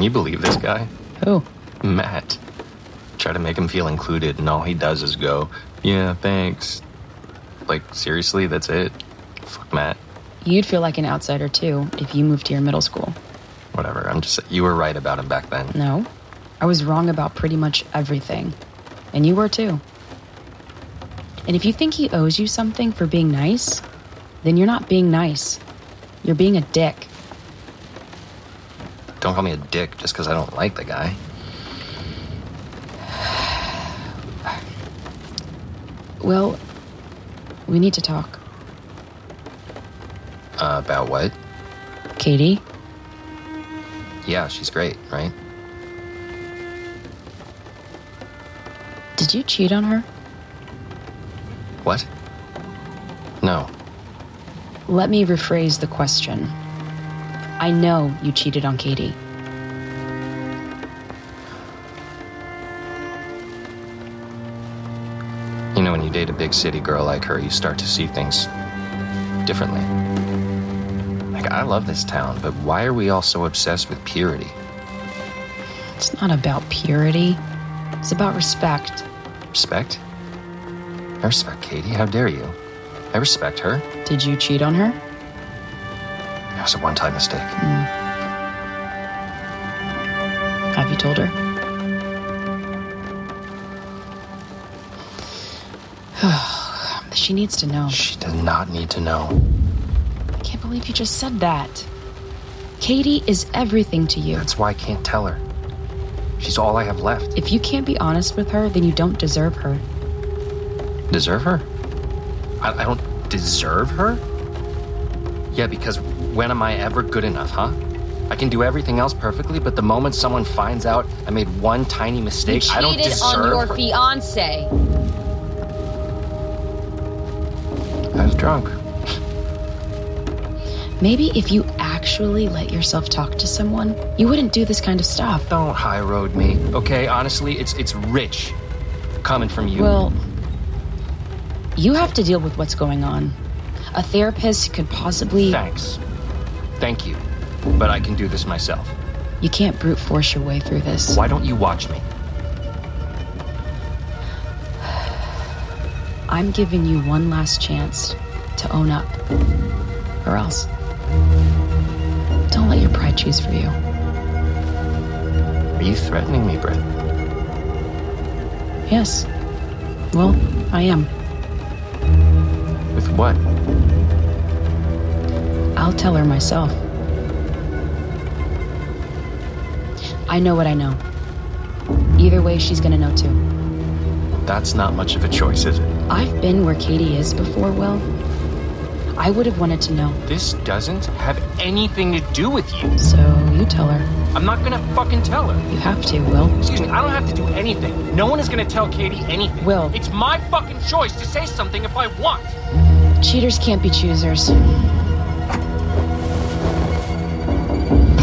Can you believe this guy? Who? Matt. Try to make him feel included, and all he does is go, Yeah, thanks. Like, seriously, that's it? Fuck Matt. You'd feel like an outsider too if you moved to your middle school. Whatever, I'm just. You were right about him back then. No. I was wrong about pretty much everything. And you were too. And if you think he owes you something for being nice, then you're not being nice. You're being a dick. Don't call me a dick just because I don't like the guy. Well, we need to talk. Uh, about what? Katie, Yeah, she's great, right? did you cheat on her? What? No. Let me rephrase the question. I know you cheated on Katie. You know, when you date a big city girl like her, you start to see things differently. Like, I love this town, but why are we all so obsessed with purity? It's not about purity, it's about respect. Respect? I respect Katie. How dare you? I respect her. Did you cheat on her? It was a one time mistake. Hmm. Have you told her? she needs to know. She does not need to know. I can't believe you just said that. Katie is everything to you. That's why I can't tell her. She's all I have left. If you can't be honest with her, then you don't deserve her. Deserve her? I, I don't deserve her? Yeah, because when am I ever good enough, huh? I can do everything else perfectly, but the moment someone finds out I made one tiny mistake, I don't cheated deserve on your her. fiance. I was drunk. Maybe if you actually let yourself talk to someone, you wouldn't do this kind of stuff. Don't high road me, okay? Honestly, it's it's rich coming from you. Well, you have to deal with what's going on. A therapist could possibly. Thanks. Thank you. But I can do this myself. You can't brute force your way through this. Why don't you watch me? I'm giving you one last chance to own up. Or else. Don't let your pride choose for you. Are you threatening me, Britt? Yes. Well, I am. With what? I'll tell her myself. I know what I know. Either way, she's gonna know too. That's not much of a choice, is it? I've been where Katie is before, Will. I would have wanted to know. This doesn't have anything to do with you. So you tell her. I'm not gonna fucking tell her. You have to, Will. Excuse me, I don't have to do anything. No one is gonna tell Katie anything. Will. It's my fucking choice to say something if I want. Cheaters can't be choosers.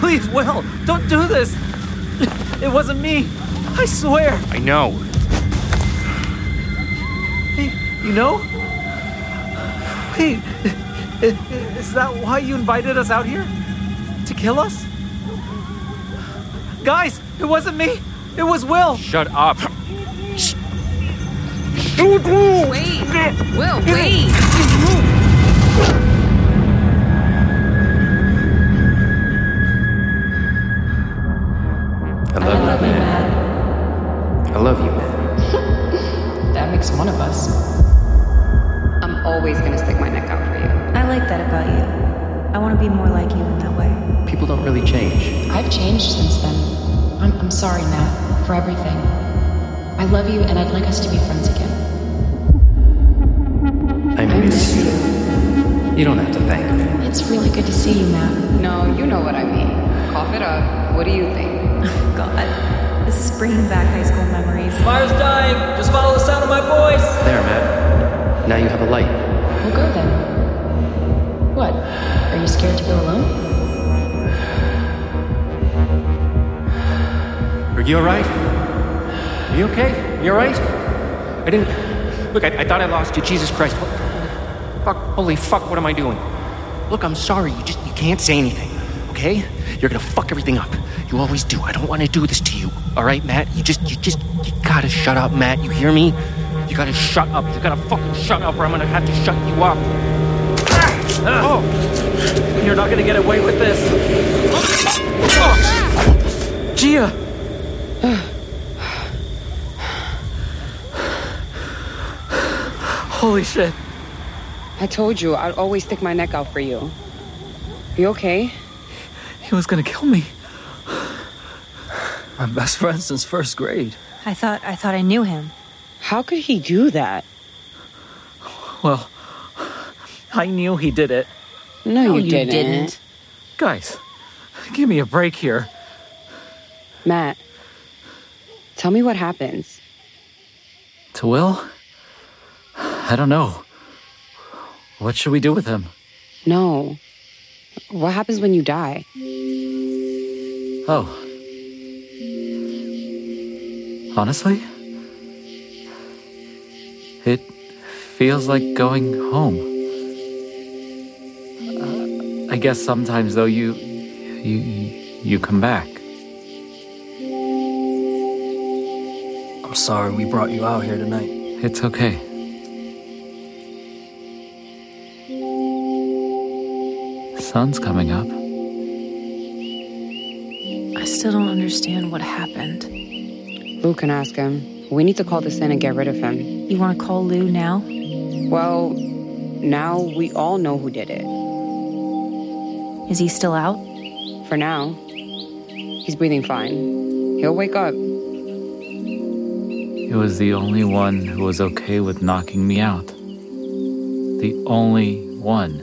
Please, Will, don't do this. It wasn't me. I swear. I know. Hey, you know? Wait, is that why you invited us out here? To kill us? Guys, it wasn't me. It was Will. Shut up. Wait. Will, wait. I love, you, man. I love you, man. That makes one of us. I'm always gonna stick my neck out for you. I like that about you. I want to be more like you in that way. People don't really change. I've changed since then. I'm, I'm sorry, Matt, for everything. I love you and I'd like us to be friends again. I miss you. You don't have to thank me. It's really good to see you, Matt. No, you know what I mean. Cough it up. What do you think? God, this is bringing back high school memories. Fire's dying. Just follow the sound of my voice. There, Matt. Now you have a light. We'll go then. What? Are you scared to go alone? Are you alright? Are you okay? You alright? I didn't. Look, I, I thought I lost you. Jesus Christ. What, fuck, holy fuck, what am I doing? Look, I'm sorry. You just you can't say anything, okay? You're gonna fuck everything up. You always do. I don't want to do this to you. Alright, Matt? You just, you just, you gotta shut up, Matt. You hear me? You gotta shut up. You gotta fucking shut up, or I'm gonna have to shut you up. Ah! Oh! You're not gonna get away with this. Oh! Gia! Holy shit. I told you I'd always stick my neck out for you. You okay? He was gonna kill me. My best friend since first grade. I thought I thought I knew him. How could he do that? Well, I knew he did it. No, you, you didn't. didn't. Guys, give me a break here. Matt, tell me what happens. To Will? I don't know. What should we do with him? No. What happens when you die? Oh. Honestly? It feels like going home. Uh, I guess sometimes though you you you come back. I'm sorry we brought you out here tonight. It's okay. Sun's coming up. I still don't understand what happened. Lou can ask him. We need to call this in and get rid of him. You want to call Lou now? Well, now we all know who did it. Is he still out? For now. He's breathing fine. He'll wake up. He was the only one who was okay with knocking me out. The only one.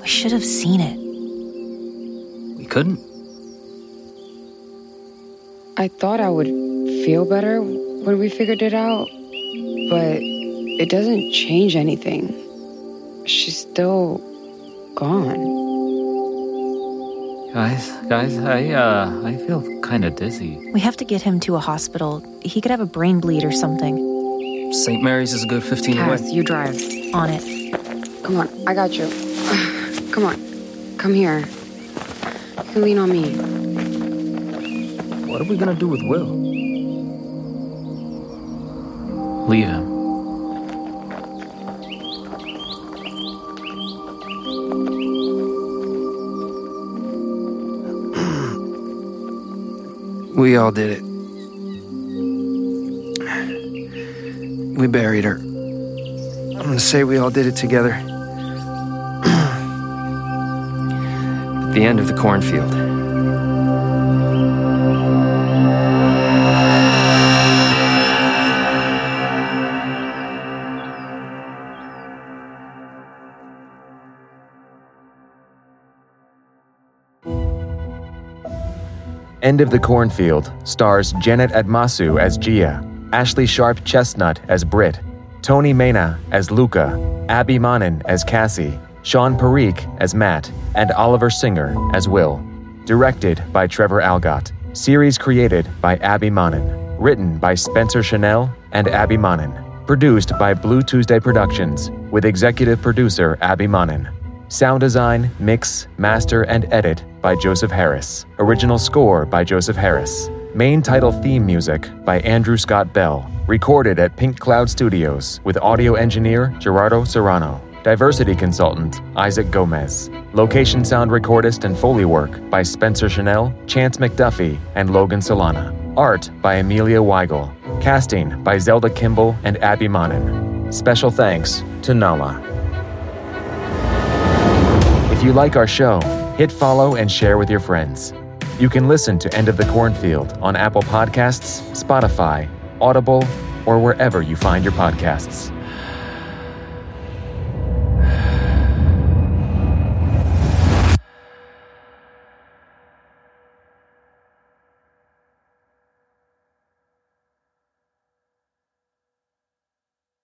We should have seen it. We couldn't. I thought I would feel better when we figured it out, but it doesn't change anything. She's still gone. Guys, guys, I uh I feel kind of dizzy. We have to get him to a hospital. He could have a brain bleed or something. St. Mary's is a good 15 away. Cass, you drive. On it. Come on, I got you. Come on, come here. You can lean on me. What are we gonna do with Will? Leave him. We all did it. We buried her. I'm gonna say we all did it together. The end of the cornfield. End of the Cornfield stars Janet Admasu as Gia, Ashlei Sharpe Chestnut as Britt, Thony Mena as Luca, Abbey Monnin as Cassie, Shawn Parikh as Matt, and Oliver Singer as Will. Directed by Trevor Algatt. Series created by Abbey Monnin. Written by Spencer Channell and Abbey Monnin. Produced by Blue Tuesday Productions with executive producer Abbey Monnin. Sound design, mix, master, and edit by Joseph Harris. Original score by Joseph Harris. Main title theme music by Andrew Scott Bell. Recorded at Pink Cloud Studios with audio engineer Gerardo Serrano. Diversity consultant Isaac Gomez. Location sound recordist and Foley work by Spencer Channell, Chance McDuffie, and Logan Solana. Art by Amelia Weigel. Casting by Zelda Kimball and Abbey Monnin. Special thanks to Nala. If you like our show, hit follow and share with your friends. You can listen to End of the Cornfield on Apple Podcasts, Spotify, Audible, or wherever you find your podcasts.